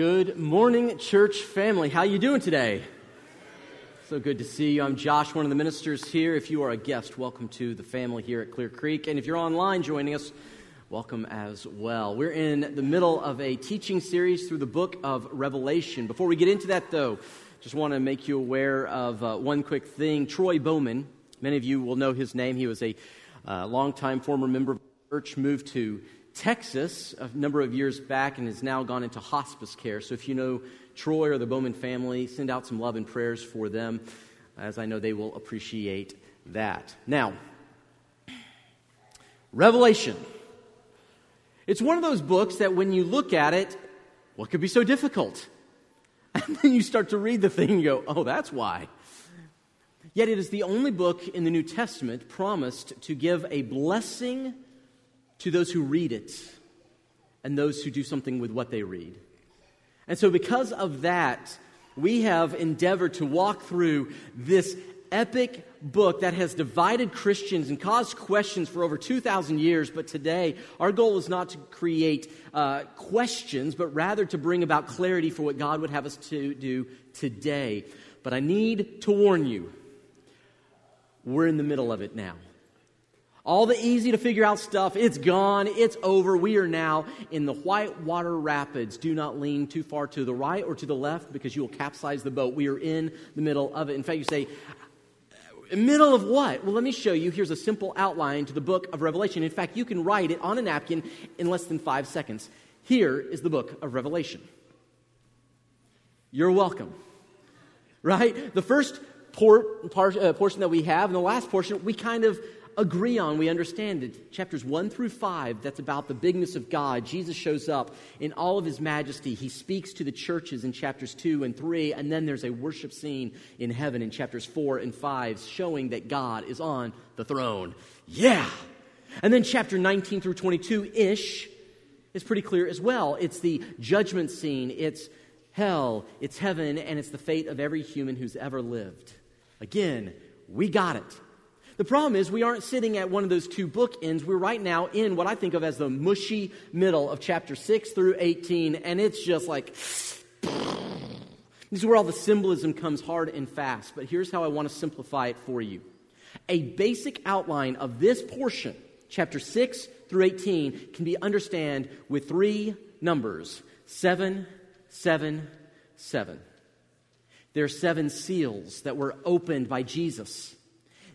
Good morning, church family. How you doing today? So good to see you. I'm Josh, one of the ministers here. If you are a guest, welcome to the family here at Clear Creek. And if you're online joining us, welcome as well. We're in the middle of a teaching series through the book of Revelation. Before we get into that, though, just want to make you aware of uh, one quick thing. Troy Bowman, many of you will know his name. He was a uh, longtime former member of the church, moved to Texas a number of years back and has now gone into hospice care. So if you know Troy or the Bowman family, send out some love and prayers for them, as I know they will appreciate that. Now, Revelation. It's one of those books that when you look at it, what could be so difficult? And then you start to read the thing and go, oh, that's why. Yet it is the only book in the New Testament promised to give a blessing to those who read it and those who do something with what they read. And so, because of that, we have endeavored to walk through this epic book that has divided Christians and caused questions for over 2,000 years. But today, our goal is not to create uh, questions, but rather to bring about clarity for what God would have us to do today. But I need to warn you, we're in the middle of it now. All the easy to figure out stuff, it's gone, it's over. We are now in the Whitewater Rapids. Do not lean too far to the right or to the left because you will capsize the boat. We are in the middle of it. In fact, you say, middle of what? Well, let me show you. Here's a simple outline to the book of Revelation. In fact, you can write it on a napkin in less than five seconds. Here is the book of Revelation. You're welcome. Right? The first port, part, uh, portion that we have, and the last portion, we kind of agree on, we understand it. Chapters 1 through 5, that's about the bigness of God. Jesus shows up in all of his majesty. He speaks to the churches in chapters 2 and 3, and then there's a worship scene in heaven in chapters 4 and 5 showing that God is on the throne. Yeah! And then chapter 19 through 22 ish is pretty clear as well. It's the judgment scene, it's hell, it's heaven, and it's the fate of every human who's ever lived. Again, we got it. The problem is, we aren't sitting at one of those two bookends. We're right now in what I think of as the mushy middle of chapter 6 through 18, and it's just like. This is where all the symbolism comes hard and fast. But here's how I want to simplify it for you. A basic outline of this portion, chapter 6 through 18, can be understood with three numbers 7, 7, 7. There are seven seals that were opened by Jesus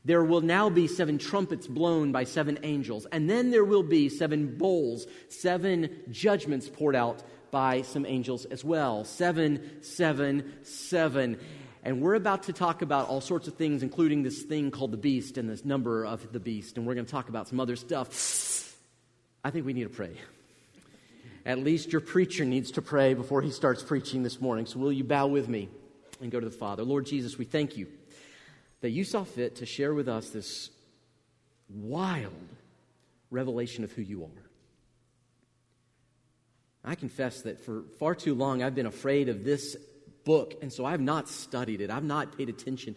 there will now be seven trumpets blown by seven angels, and then there will be seven bowls, seven judgments poured out by some angels as well. Seven, seven, seven. And we're about to talk about all sorts of things, including this thing called the beast and this number of the beast. And we're going to talk about some other stuff. I think we need to pray. At least your preacher needs to pray before he starts preaching this morning. So will you bow with me and go to the Father? Lord Jesus, we thank you that you saw fit to share with us this wild revelation of who you are. I confess that for far too long I've been afraid of this book, and so I've not studied it. I've not paid attention.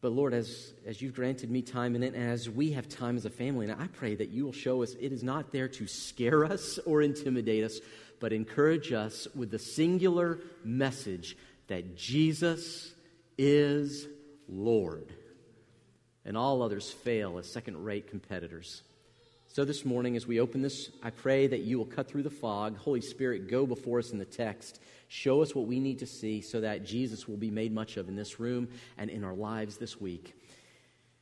But Lord, as, as you've granted me time in it, and as we have time as a family, and I pray that you will show us it is not there to scare us or intimidate us, but encourage us with the singular message that Jesus is Lord. And all others fail as second rate competitors. So, this morning, as we open this, I pray that you will cut through the fog. Holy Spirit, go before us in the text. Show us what we need to see so that Jesus will be made much of in this room and in our lives this week.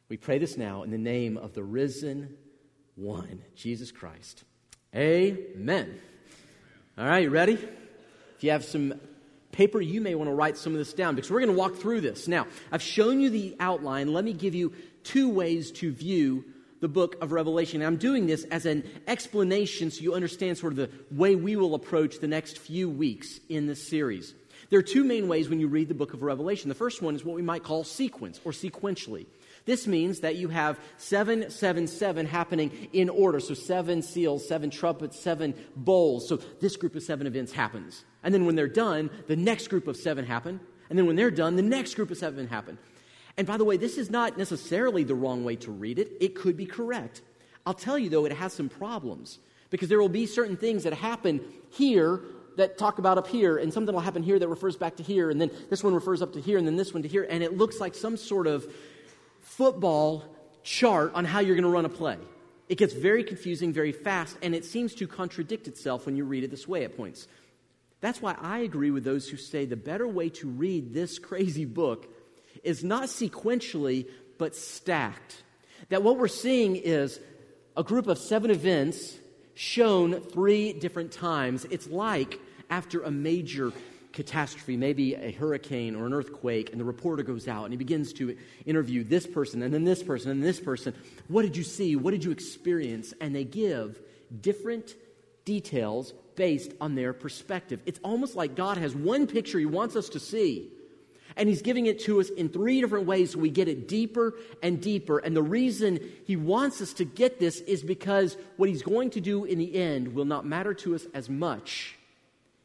We pray this now in the name of the risen one, Jesus Christ. Amen. All right, you ready? If you have some paper, you may want to write some of this down because we're going to walk through this. Now, I've shown you the outline. Let me give you two ways to view the book of Revelation. I'm doing this as an explanation so you understand sort of the way we will approach the next few weeks in this series. There are two main ways when you read the book of Revelation. The first one is what we might call sequence or sequentially. This means that you have 777 happening in order. So, seven seals, seven trumpets, seven bowls. So, this group of seven events happens. And then when they're done, the next group of seven happen. And then when they're done, the next group of seven happen. And by the way, this is not necessarily the wrong way to read it, it could be correct. I'll tell you, though, it has some problems because there will be certain things that happen here that talk about up here, and something will happen here that refers back to here, and then this one refers up to here, and then this one to here, and it looks like some sort of football chart on how you're going to run a play. It gets very confusing very fast, and it seems to contradict itself when you read it this way at points. That's why I agree with those who say the better way to read this crazy book is not sequentially, but stacked. That what we're seeing is a group of seven events shown three different times. It's like after a major catastrophe, maybe a hurricane or an earthquake, and the reporter goes out and he begins to interview this person and then this person and this person. What did you see? What did you experience? And they give different details based on their perspective. It's almost like God has one picture he wants us to see. And he's giving it to us in three different ways so we get it deeper and deeper. And the reason he wants us to get this is because what he's going to do in the end will not matter to us as much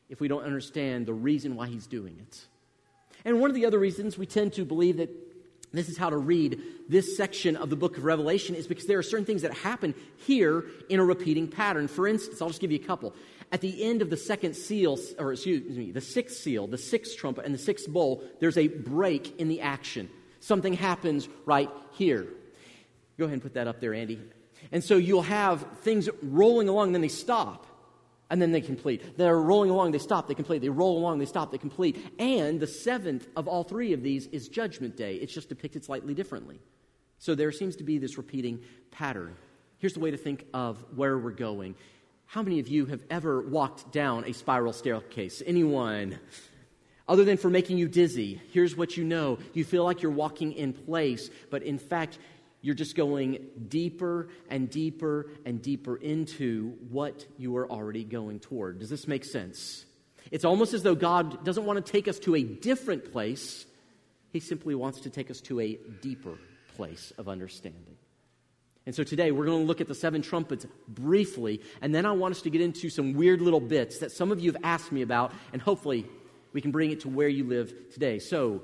if we don't understand the reason why he's doing it. And one of the other reasons we tend to believe that this is how to read this section of the book of Revelation is because there are certain things that happen here in a repeating pattern. For instance, I'll just give you a couple. At the end of the second seal, or excuse me, the sixth seal, the sixth trumpet, and the sixth bowl, there's a break in the action. Something happens right here. Go ahead and put that up there, Andy. And so you'll have things rolling along, then they stop and then they complete. They're rolling along, they stop, they complete. They roll along, they stop, they complete. And the seventh of all three of these is Judgment Day. It's just depicted slightly differently. So there seems to be this repeating pattern. Here's the way to think of where we're going. How many of you have ever walked down a spiral staircase? Anyone? Other than for making you dizzy, here's what you know. You feel like you're walking in place, but in fact, you're just going deeper and deeper and deeper into what you are already going toward. Does this make sense? It's almost as though God doesn't want to take us to a different place, He simply wants to take us to a deeper place of understanding. And so today we're going to look at the seven trumpets briefly, and then I want us to get into some weird little bits that some of you have asked me about, and hopefully we can bring it to where you live today. So,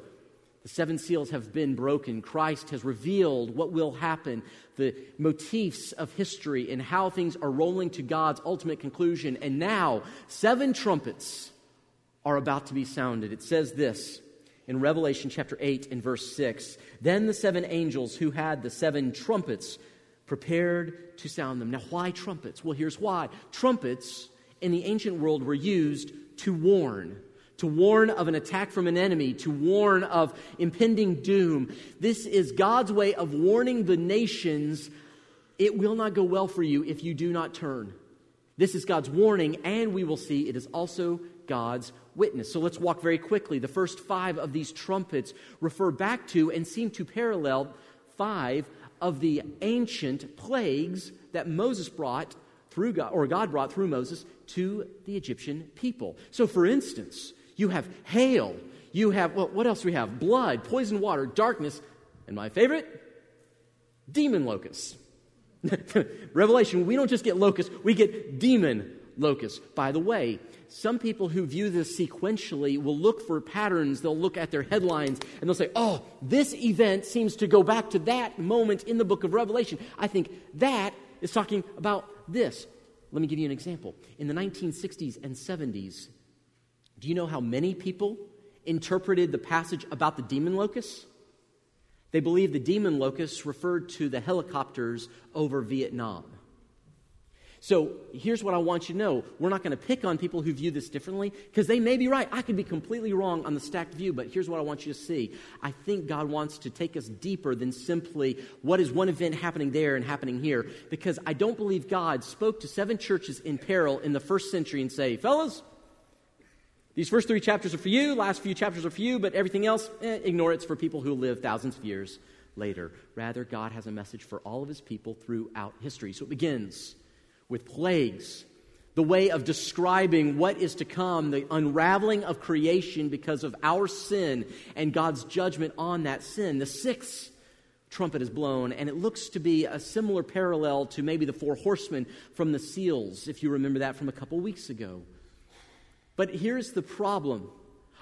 the seven seals have been broken. Christ has revealed what will happen, the motifs of history, and how things are rolling to God's ultimate conclusion. And now, seven trumpets are about to be sounded. It says this in Revelation chapter 8 and verse 6 Then the seven angels who had the seven trumpets prepared to sound them. Now, why trumpets? Well, here's why. Trumpets in the ancient world were used to warn to warn of an attack from an enemy, to warn of impending doom. This is God's way of warning the nations it will not go well for you if you do not turn. This is God's warning, and we will see it is also God's witness. So let's walk very quickly. The first five of these trumpets refer back to and seem to parallel five of the ancient plagues that Moses brought through God, or God brought through Moses to the Egyptian people. So, for instance, you have hail. You have, well, what else do we have? Blood, poison water, darkness, and my favorite, demon locusts. Revelation, we don't just get locusts, we get demon locusts. By the way, some people who view this sequentially will look for patterns. They'll look at their headlines and they'll say, oh, this event seems to go back to that moment in the book of Revelation. I think that is talking about this. Let me give you an example. In the 1960s and 70s, do you know how many people interpreted the passage about the demon locusts? They believe the demon locusts referred to the helicopters over Vietnam. So here's what I want you to know. We're not going to pick on people who view this differently because they may be right. I could be completely wrong on the stacked view, but here's what I want you to see. I think God wants to take us deeper than simply what is one event happening there and happening here because I don't believe God spoke to seven churches in peril in the first century and say, fellas, these first three chapters are for you, last few chapters are for you, but everything else, eh, ignore it. It's for people who live thousands of years later. Rather, God has a message for all of his people throughout history. So it begins with plagues, the way of describing what is to come, the unraveling of creation because of our sin and God's judgment on that sin. The sixth trumpet is blown, and it looks to be a similar parallel to maybe the four horsemen from the seals, if you remember that from a couple weeks ago. But here's the problem.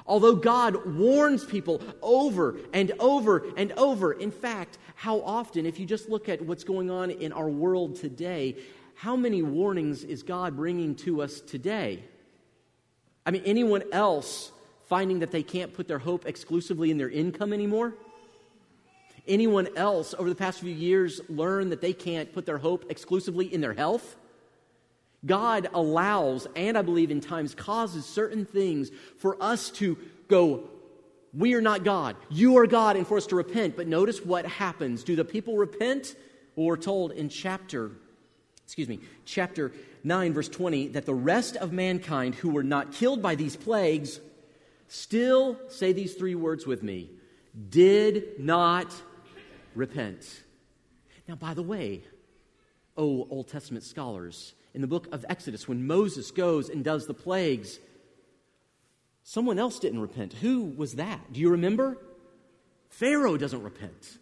Although God warns people over and over and over, in fact, how often, if you just look at what's going on in our world today, how many warnings is God bringing to us today? I mean, anyone else finding that they can't put their hope exclusively in their income anymore? Anyone else over the past few years learn that they can't put their hope exclusively in their health? God allows, and I believe in times causes certain things for us to go, we are not God. You are God, and for us to repent. But notice what happens. Do the people repent? Well, we're told in chapter, excuse me, chapter 9, verse 20, that the rest of mankind who were not killed by these plagues still, say these three words with me, did not repent. Now, by the way, oh, Old Testament scholars, in the book of Exodus, when Moses goes and does the plagues, someone else didn't repent. Who was that? Do you remember? Pharaoh doesn't repent.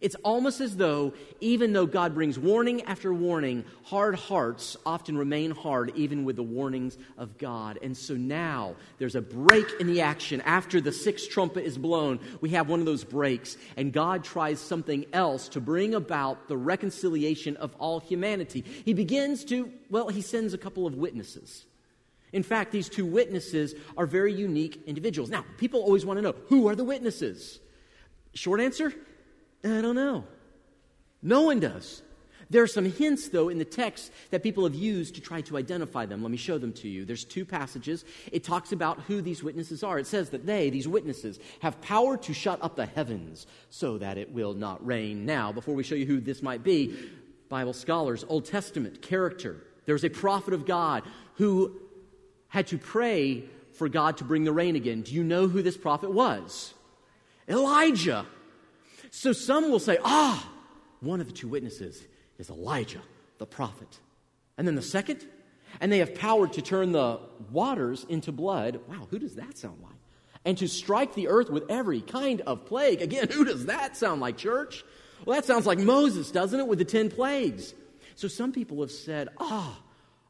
It's almost as though, even though God brings warning after warning, hard hearts often remain hard, even with the warnings of God. And so now there's a break in the action. After the sixth trumpet is blown, we have one of those breaks, and God tries something else to bring about the reconciliation of all humanity. He begins to, well, he sends a couple of witnesses. In fact, these two witnesses are very unique individuals. Now, people always want to know who are the witnesses? Short answer I don't know. No one does. There are some hints, though, in the text that people have used to try to identify them. Let me show them to you. There's two passages. It talks about who these witnesses are. It says that they, these witnesses, have power to shut up the heavens so that it will not rain. Now, before we show you who this might be, Bible scholars, Old Testament character. There's a prophet of God who had to pray for God to bring the rain again. Do you know who this prophet was? Elijah. So some will say, ah, one of the two witnesses is Elijah, the prophet. And then the second, and they have power to turn the waters into blood. Wow, who does that sound like? And to strike the earth with every kind of plague. Again, who does that sound like, church? Well, that sounds like Moses, doesn't it, with the 10 plagues? So some people have said, ah,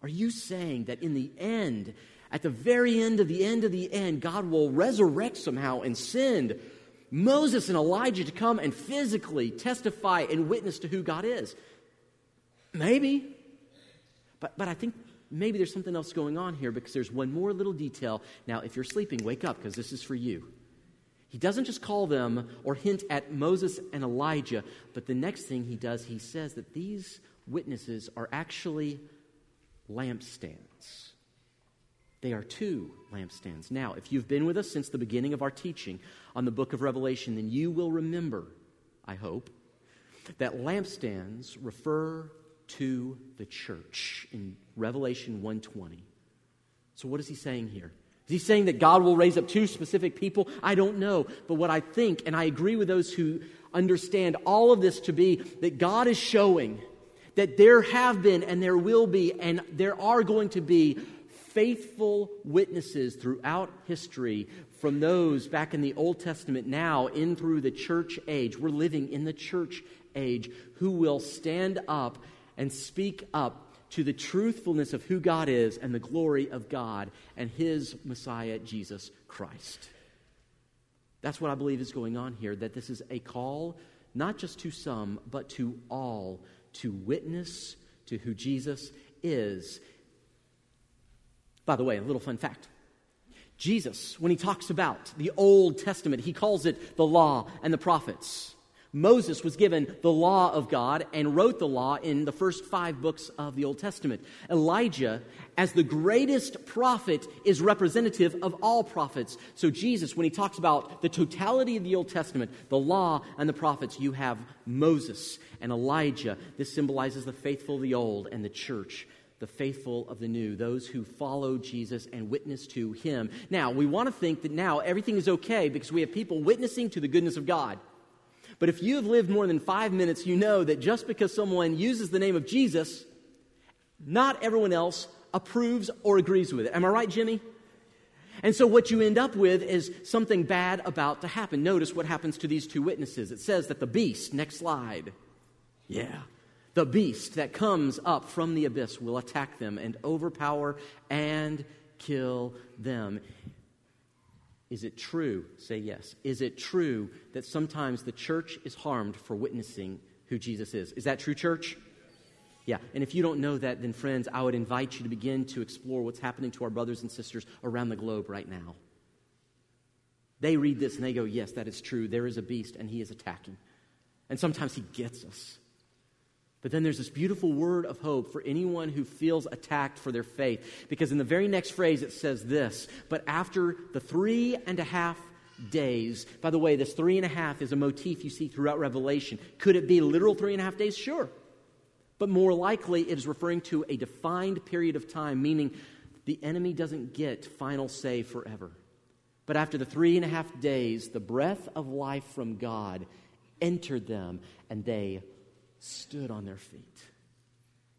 are you saying that in the end, at the very end of the end of the end, God will resurrect somehow and send Moses and Elijah to come and physically testify and witness to who God is. Maybe. But, but I think maybe there's something else going on here because there's one more little detail. Now, if you're sleeping, wake up because this is for you. He doesn't just call them or hint at Moses and Elijah, but the next thing he does, he says that these witnesses are actually lampstands. They are two lampstands. Now, if you've been with us since the beginning of our teaching on the book of Revelation, then you will remember, I hope, that lampstands refer to the church in Revelation 1:20. So what is he saying here? Is he saying that God will raise up two specific people? I don't know. But what I think, and I agree with those who understand all of this to be that God is showing that there have been and there will be and there are going to be faithful witnesses throughout history from those back in the Old Testament now in through the church age. We're living in the church age who will stand up and speak up to the truthfulness of who God is and the glory of God and his Messiah, Jesus Christ. That's what I believe is going on here, that this is a call not just to some, but to all to witness to who Jesus is by the way, a little fun fact. Jesus, when he talks about the Old Testament, he calls it the law and the prophets. Moses was given the law of God and wrote the law in the first five books of the Old Testament. Elijah, as the greatest prophet, is representative of all prophets. So, Jesus, when he talks about the totality of the Old Testament, the law and the prophets, you have Moses and Elijah. This symbolizes the faithful of the old and the church the faithful of the new, those who follow Jesus and witness to him. Now, we want to think that now everything is okay because we have people witnessing to the goodness of God. But if you have lived more than five minutes, you know that just because someone uses the name of Jesus, not everyone else approves or agrees with it. Am I right, Jimmy? And so what you end up with is something bad about to happen. Notice what happens to these two witnesses. It says that the beast, next slide. Yeah the beast that comes up from the abyss will attack them and overpower and kill them. Is it true? Say yes. Is it true that sometimes the church is harmed for witnessing who Jesus is? Is that true, church? Yeah, and if you don't know that, then friends, I would invite you to begin to explore what's happening to our brothers and sisters around the globe right now. They read this and they go, Yes, that is true. There is a beast and he is attacking. And sometimes he gets us. But then there's this beautiful word of hope for anyone who feels attacked for their faith. Because in the very next phrase, it says this But after the three and a half days, by the way, this three and a half is a motif you see throughout Revelation. Could it be literal three and a half days? Sure. But more likely, it is referring to a defined period of time, meaning the enemy doesn't get final say forever. But after the three and a half days, the breath of life from God entered them, and they stood on their feet.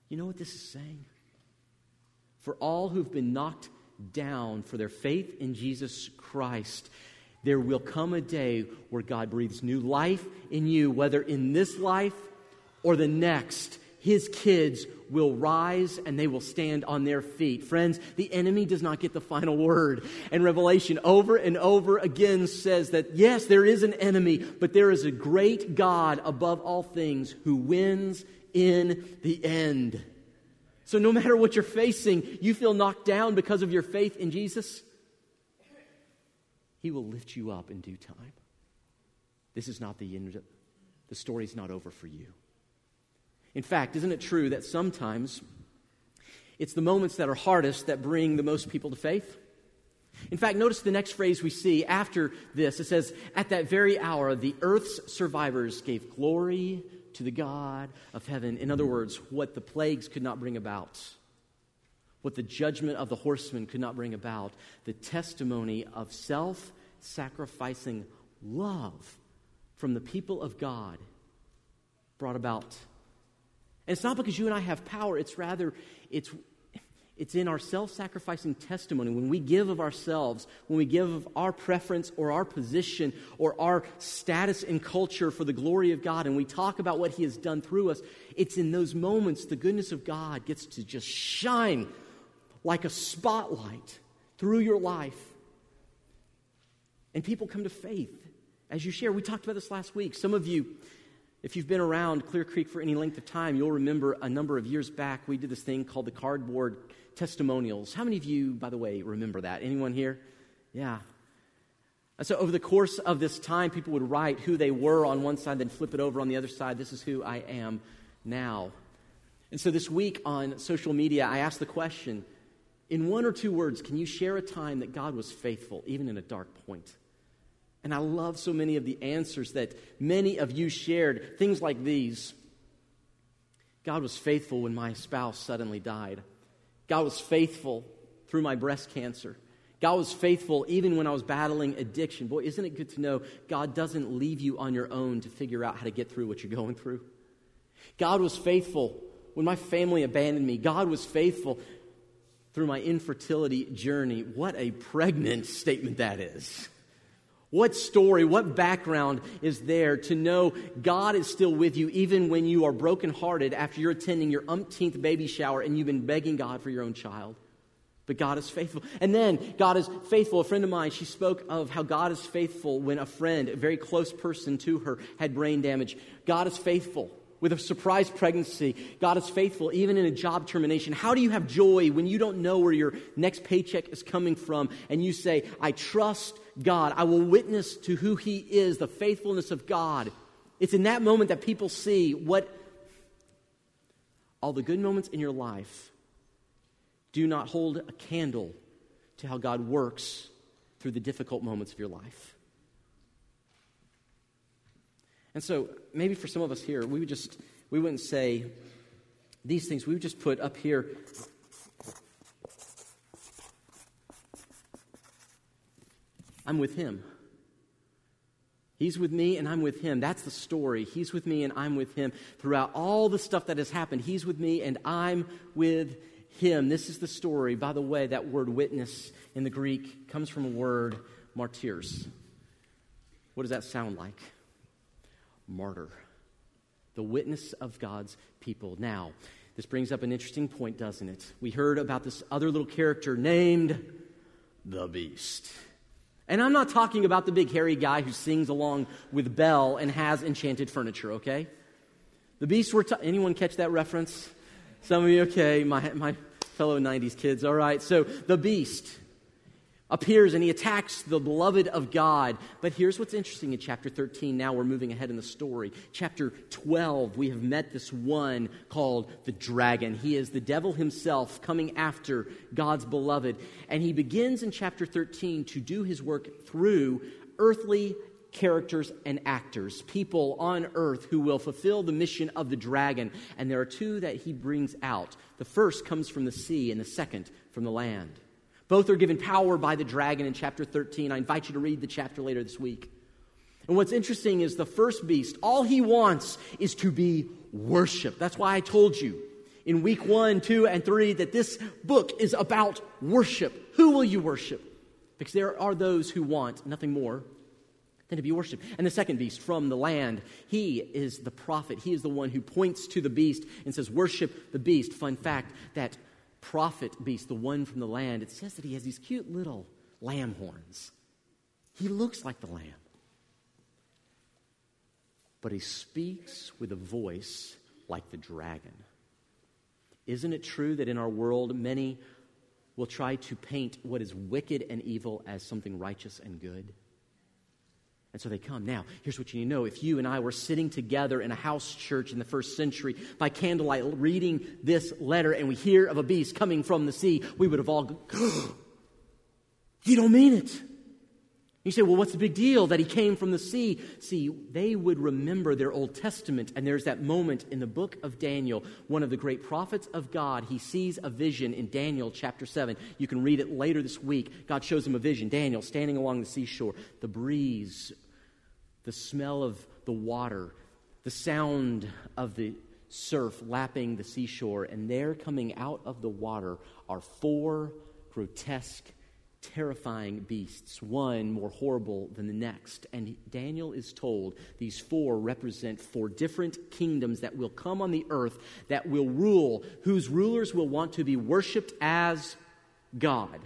You know what this is saying? For all who've been knocked down for their faith in Jesus Christ, there will come a day where God breathes new life in you, whether in this life or the next. His kids will rise and they will stand on their feet. Friends, the enemy does not get the final word. And Revelation over and over again says that yes, there is an enemy, but there is a great God above all things who wins in the end. So no matter what you're facing, you feel knocked down because of your faith in Jesus, he will lift you up in due time. This is not the end. The story's not over for you. In fact, isn't it true that sometimes it's the moments that are hardest that bring the most people to faith? In fact, notice the next phrase we see after this. It says, At that very hour, the earth's survivors gave glory to the God of heaven. In other words, what the plagues could not bring about, what the judgment of the horsemen could not bring about, the testimony of self sacrificing love from the people of God brought about and it's not because you and I have power, it's rather, it's, it's in our self sacrificing testimony. When we give of ourselves, when we give of our preference or our position or our status in culture for the glory of God, and we talk about what He has done through us, it's in those moments the goodness of God gets to just shine like a spotlight through your life. And people come to faith as you share. We talked about this last week. Some of you, if you've been around Clear Creek for any length of time, you'll remember a number of years back we did this thing called the cardboard testimonials. How many of you, by the way, remember that? Anyone here? Yeah. So, over the course of this time, people would write who they were on one side, then flip it over on the other side. This is who I am now. And so, this week on social media, I asked the question in one or two words, can you share a time that God was faithful, even in a dark point? And I love so many of the answers that many of you shared. Things like these God was faithful when my spouse suddenly died. God was faithful through my breast cancer. God was faithful even when I was battling addiction. Boy, isn't it good to know God doesn't leave you on your own to figure out how to get through what you're going through? God was faithful when my family abandoned me. God was faithful through my infertility journey. What a pregnant statement that is. What story, what background is there to know God is still with you even when you are brokenhearted after you're attending your umpteenth baby shower and you've been begging God for your own child? But God is faithful. And then God is faithful. A friend of mine, she spoke of how God is faithful when a friend, a very close person to her, had brain damage. God is faithful with a surprise pregnancy. God is faithful even in a job termination. How do you have joy when you don't know where your next paycheck is coming from and you say, I trust God. I will witness to who He is, the faithfulness of God. It's in that moment that people see what all the good moments in your life do not hold a candle to how God works through the difficult moments of your life. And so maybe for some of us here, we would just, we wouldn't say these things. We would just put up here, I'm with him. He's with me and I'm with him. That's the story. He's with me and I'm with him. Throughout all the stuff that has happened, he's with me and I'm with him. This is the story. By the way, that word witness in the Greek comes from a word, martyrs. What does that sound like? Martyr, the witness of God's people. Now, this brings up an interesting point, doesn't it? We heard about this other little character named the Beast. And I'm not talking about the big hairy guy who sings along with Belle and has enchanted furniture, okay? The beast we're anyone catch that reference? Some of you, okay, my, my fellow 90s kids, all right. So the beast appears and he attacks the beloved of God. But here's what's interesting in chapter 13. Now we're moving ahead in the story. Chapter 12, we have met this one called the dragon. He is the devil himself coming after God's beloved. And he begins in chapter 13 to do his work through earthly characters and actors, people on earth who will fulfill the mission of the dragon. And there are two that he brings out. The first comes from the sea, and the second from the land. Both are given power by the dragon in chapter 13. I invite you to read the chapter later this week. And what's interesting is the first beast, all he wants is to be worshiped. That's why I told you in week one, two, and three that this book is about worship. Who will you worship? Because there are those who want nothing more than to be worshiped. And the second beast from the land, he is the prophet. He is the one who points to the beast and says, Worship the beast. Fun fact that prophet beast, the one from the land, it says that he has these cute little lamb horns. He looks like the lamb. But he speaks with a voice like the dragon. Isn't it true that in our world, many will try to paint what is wicked and evil as something righteous and good? And so they come. Now, here's what you need to know. If you and I were sitting together in a house church in the first century by candlelight reading this letter and we hear of a beast coming from the sea, we would have all gone, You don't mean it. You say, well, what's the big deal that he came from the sea? See, they would remember their Old Testament, and there's that moment in the book of Daniel, one of the great prophets of God. He sees a vision in Daniel chapter 7. You can read it later this week. God shows him a vision. Daniel standing along the seashore, the breeze, the smell of the water, the sound of the surf lapping the seashore, and there coming out of the water are four grotesque terrifying beasts, one more horrible than the next. And Daniel is told these four represent four different kingdoms that will come on the earth that will rule, whose rulers will want to be worshiped as God.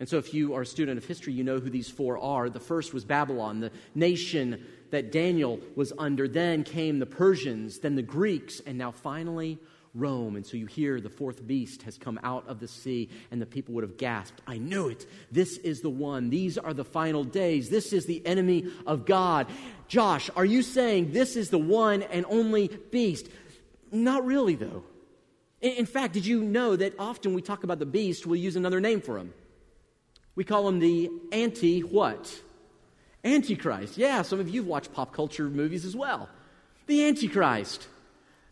And so, if you are a student of history, you know who these four are. The first was Babylon, the nation that Daniel was under. Then came the Persians, then the Greeks, and now finally Rome. And so you hear the fourth beast has come out of the sea, and the people would have gasped, I knew it. This is the one. These are the final days. This is the enemy of God. Josh, are you saying this is the one and only beast? Not really, though. In fact, did you know that often we talk about the beast, we'll use another name for him? We call him the anti what? Antichrist. Yeah, some of you have watched pop culture movies as well. The Antichrist.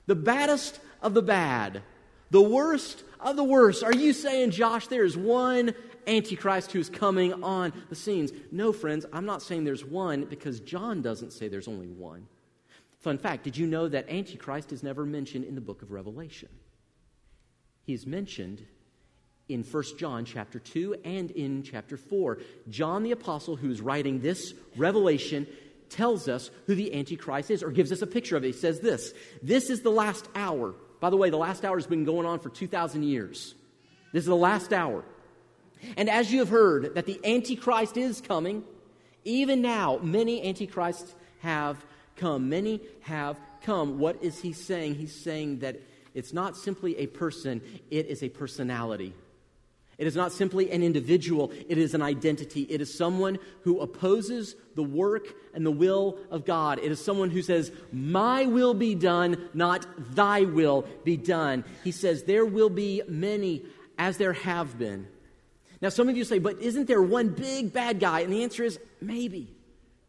The baddest of the bad, the worst of the worst. Are you saying, Josh, there is one Antichrist who's coming on the scenes? No, friends, I'm not saying there's one because John doesn't say there's only one. Fun fact did you know that Antichrist is never mentioned in the book of Revelation? He's mentioned in 1 John chapter 2 and in chapter 4. John the apostle who's writing this revelation tells us who the antichrist is or gives us a picture of it. He says this, this is the last hour. By the way, the last hour has been going on for 2,000 years. This is the last hour. And as you have heard that the Antichrist is coming, even now, many Antichrists have come. Many have come. What is he saying? He's saying that it's not simply a person, it is a personality. It is not simply an individual, it is an identity. It is someone who opposes the work and the will of God. It is someone who says, My will be done, not thy will be done. He says, There will be many as there have been. Now, some of you say, But isn't there one big bad guy? And the answer is maybe.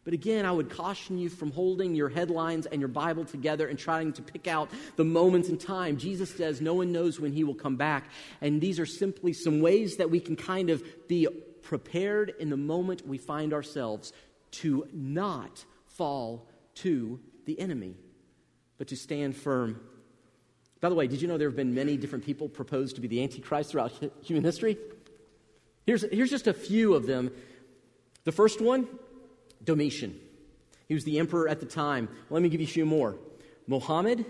But again, I would caution you from holding your headlines and your Bible together and trying to pick out the moments in time. Jesus says no one knows when he will come back. And these are simply some ways that we can kind of be prepared in the moment we find ourselves to not fall to the enemy, but to stand firm. By the way, did you know there have been many different people proposed to be the Antichrist throughout human history? Here's, here's just a few of them. The first one Domitian. He was the emperor at the time. Let me give you a few more Mohammed,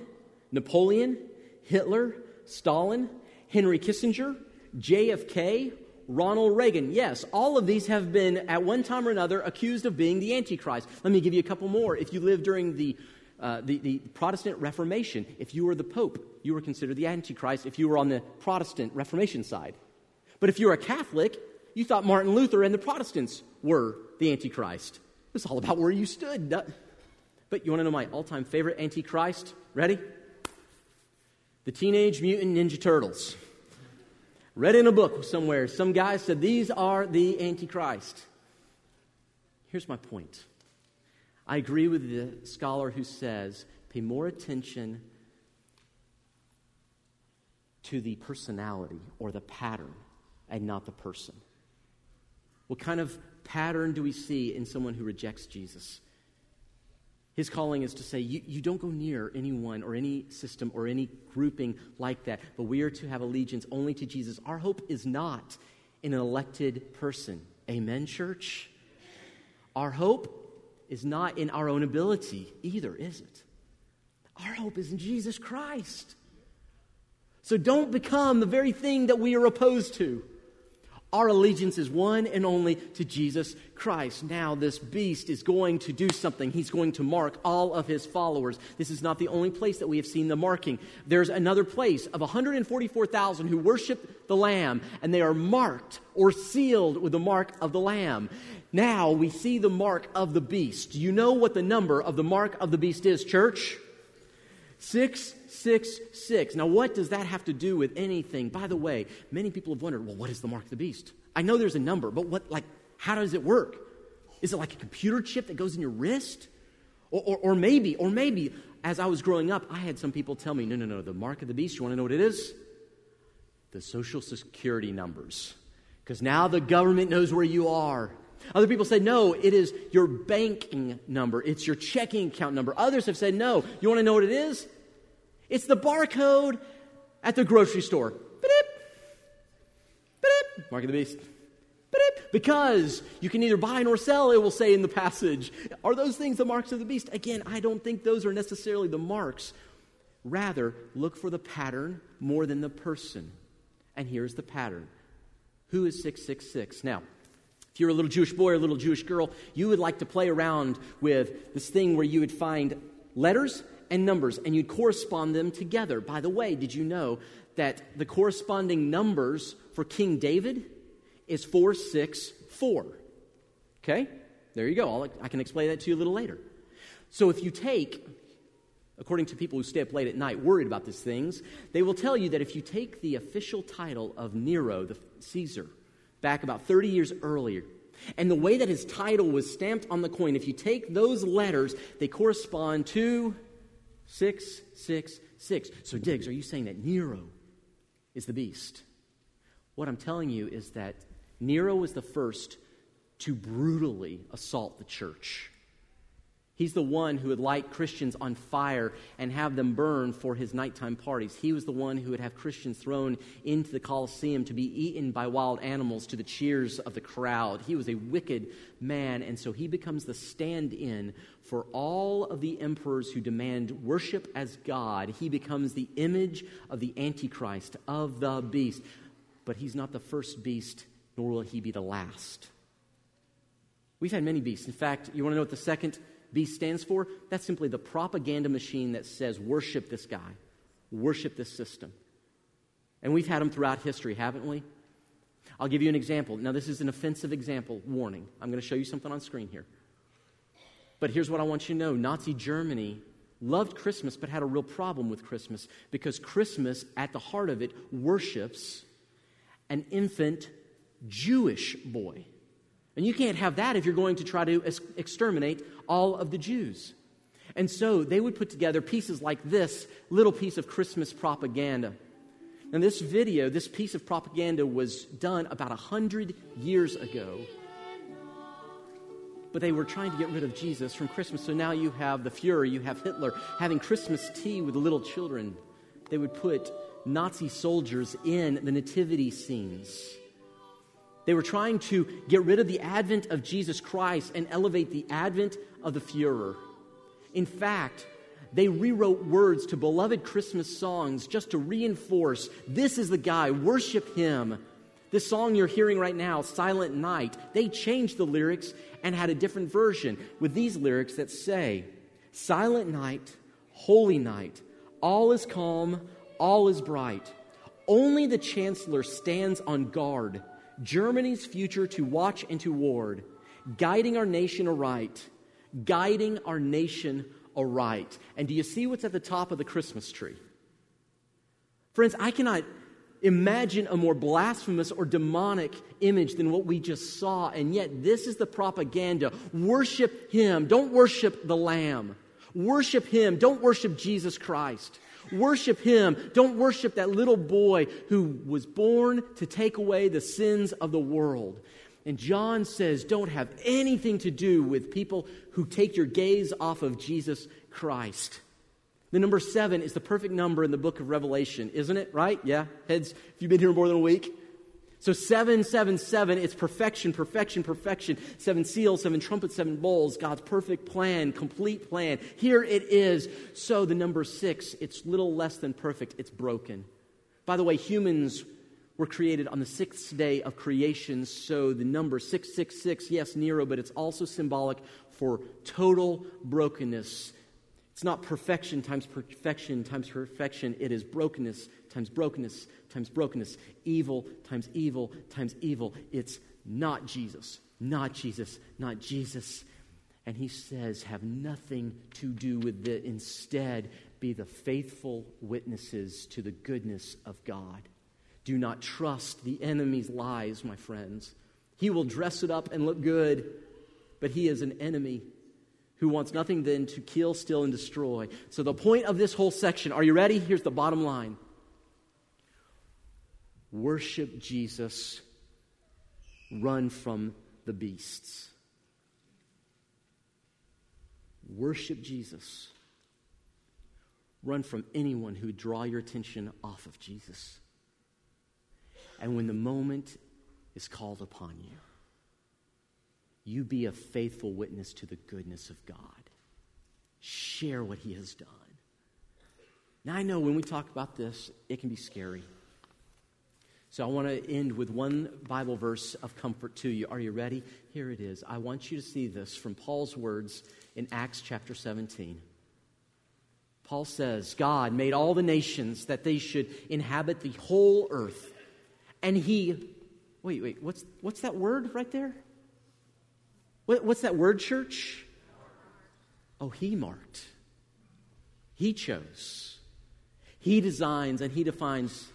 Napoleon, Hitler, Stalin, Henry Kissinger, JFK, Ronald Reagan. Yes, all of these have been, at one time or another, accused of being the Antichrist. Let me give you a couple more. If you lived during the uh, the, the Protestant Reformation. If you were the Pope, you were considered the Antichrist if you were on the Protestant Reformation side. But if you were a Catholic, you thought Martin Luther and the Protestants were the Antichrist. Was all about where you stood. But you want to know my all time favorite Antichrist? Ready? The Teenage Mutant Ninja Turtles. Read in a book somewhere, some guy said, These are the Antichrist. Here's my point I agree with the scholar who says, pay more attention to the personality or the pattern and not the person. What kind of pattern do we see in someone who rejects Jesus? His calling is to say, you, you don't go near anyone or any system or any grouping like that, but we are to have allegiance only to Jesus. Our hope is not in an elected person. Amen, church? Our hope is not in our own ability either, is it? Our hope is in Jesus Christ. So don't become the very thing that we are opposed to. Our allegiance is one and only to Jesus Christ. Now, this beast is going to do something. He's going to mark all of his followers. This is not the only place that we have seen the marking. There's another place of 144,000 who worship the Lamb, and they are marked or sealed with the mark of the Lamb. Now we see the mark of the beast. Do you know what the number of the mark of the beast is, church? 666. Now, what does that have to do with anything? By the way, many people have wondered, well, what is the mark of the beast? I know there's a number, but what, like, how does it work? Is it like a computer chip that goes in your wrist? Or, or, or maybe, or maybe, as I was growing up, I had some people tell me, no, no, no, the mark of the beast, you want to know what it is? The social security numbers. Because now the government knows where you are. Other people say, no, it is your banking number. It's your checking account number. Others have said, no, you want to know what it is? It's the barcode at the grocery store. Ba-dip, ba-dip, Mark of the beast. Ba-dip, because you can neither buy nor sell, it will say in the passage. Are those things the marks of the beast? Again, I don't think those are necessarily the marks. Rather, look for the pattern more than the person. And here's the pattern. Who is 666? Now, if you're a little Jewish boy or a little Jewish girl, you would like to play around with this thing where you would find letters and numbers and you'd correspond them together. By the way, did you know that the corresponding numbers for King David is 464? Okay? There you go. I'll, I can explain that to you a little later. So if you take, according to people who stay up late at night worried about these things, they will tell you that if you take the official title of Nero, the Caesar, back about 30 years earlier. And the way that his title was stamped on the coin, if you take those letters, they correspond to 666. So, Diggs, are you saying that Nero is the beast? What I'm telling you is that Nero was the first to brutally assault the church. He's the one who would light Christians on fire and have them burn for his nighttime parties. He was the one who would have Christians thrown into the Colosseum to be eaten by wild animals to the cheers of the crowd. He was a wicked man, and so he becomes the stand in for all of the emperors who demand worship as God. He becomes the image of the Antichrist, of the beast. But he's not the first beast, nor will he be the last. We've had many beasts. In fact, you want to know what the second beast stands for? That's simply the propaganda machine that says, worship this guy, worship this system. And we've had them throughout history, haven't we? I'll give you an example. Now, this is an offensive example. Warning. I'm going to show you something on screen here. But here's what I want you to know Nazi Germany loved Christmas, but had a real problem with Christmas because Christmas, at the heart of it, worships an infant Jewish boy. And you can't have that if you're going to try to exterminate all of the Jews. And so they would put together pieces like this little piece of Christmas propaganda. And this video, this piece of propaganda was done about a hundred years ago. But they were trying to get rid of Jesus from Christmas. So now you have the Fuhrer, you have Hitler having Christmas tea with little children. They would put Nazi soldiers in the nativity scenes. They were trying to get rid of the advent of Jesus Christ and elevate the advent of the Fuhrer. In fact, they rewrote words to beloved Christmas songs just to reinforce this is the guy, worship him. This song you're hearing right now, Silent Night, they changed the lyrics and had a different version with these lyrics that say, Silent night, holy night. All is calm, all is bright. Only the chancellor stands on guard, Germany's future to watch and to ward, guiding our nation aright, guiding our nation aright. And do you see what's at the top of the Christmas tree? Friends, I cannot imagine a more blasphemous or demonic image than what we just saw, and yet this is the propaganda. Worship Him, don't worship the Lamb. Worship Him, don't worship Jesus Christ. Worship Him. Don't worship that little boy who was born to take away the sins of the world. And John says, don't have anything to do with people who take your gaze off of Jesus Christ. The number seven is the perfect number in the book of Revelation, isn't it? Right? Yeah? Heads, if you've been here more than a week. So 777, it's perfection, perfection, perfection. Seven seals, seven trumpets, seven bowls, God's perfect plan, complete plan. Here it is. So the number six, it's little less than perfect, it's broken. By the way, humans were created on the sixth day of creation, so the number 666, yes, Nero, but it's also symbolic for total brokenness. It's not perfection times perfection times perfection, it is brokenness times brokenness times brokenness, evil times evil times evil. It's not Jesus, not Jesus, not Jesus. And he says, have nothing to do with it. Instead, be the faithful witnesses to the goodness of God. Do not trust the enemy's lies, my friends. He will dress it up and look good, but he is an enemy who wants nothing than to kill, steal, and destroy. So, the point of this whole section, are you ready? Here's the bottom line worship Jesus, run from the beasts. Worship Jesus. Run from anyone who would draw your attention off of Jesus. And when the moment is called upon you, you be a faithful witness to the goodness of God. Share what He has done. Now, I know when we talk about this, it can be scary. So I want to end with one Bible verse of comfort to you. Are you ready? Here it is. I want you to see this from Paul's words in Acts chapter 17. Paul says, God made all the nations that they should inhabit the whole earth. And he, wait, wait, what's, what's that word right there? What, what's that word, church? Oh, he marked. He chose. He designs and he defines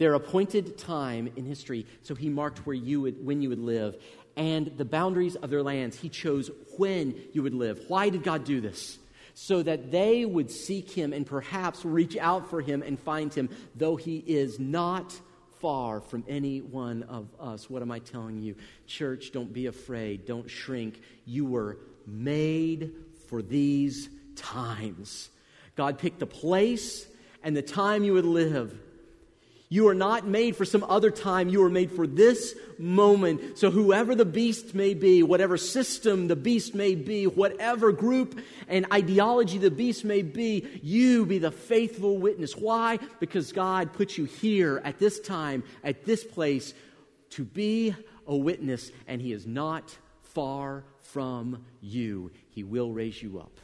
their appointed time in history. So he marked where you would, when you would live and the boundaries of their lands. He chose when you would live. Why did God do this? So that they would seek him and perhaps reach out for him and find him, though he is not far from any one of us. What am I telling you? Church, don't be afraid. Don't shrink. You were made for these times. God picked the place and the time you would live. You are not made for some other time. You are made for this moment. So, whoever the beast may be, whatever system the beast may be, whatever group and ideology the beast may be, you be the faithful witness. Why? Because God put you here at this time, at this place, to be a witness, and He is not far from you. He will raise you up.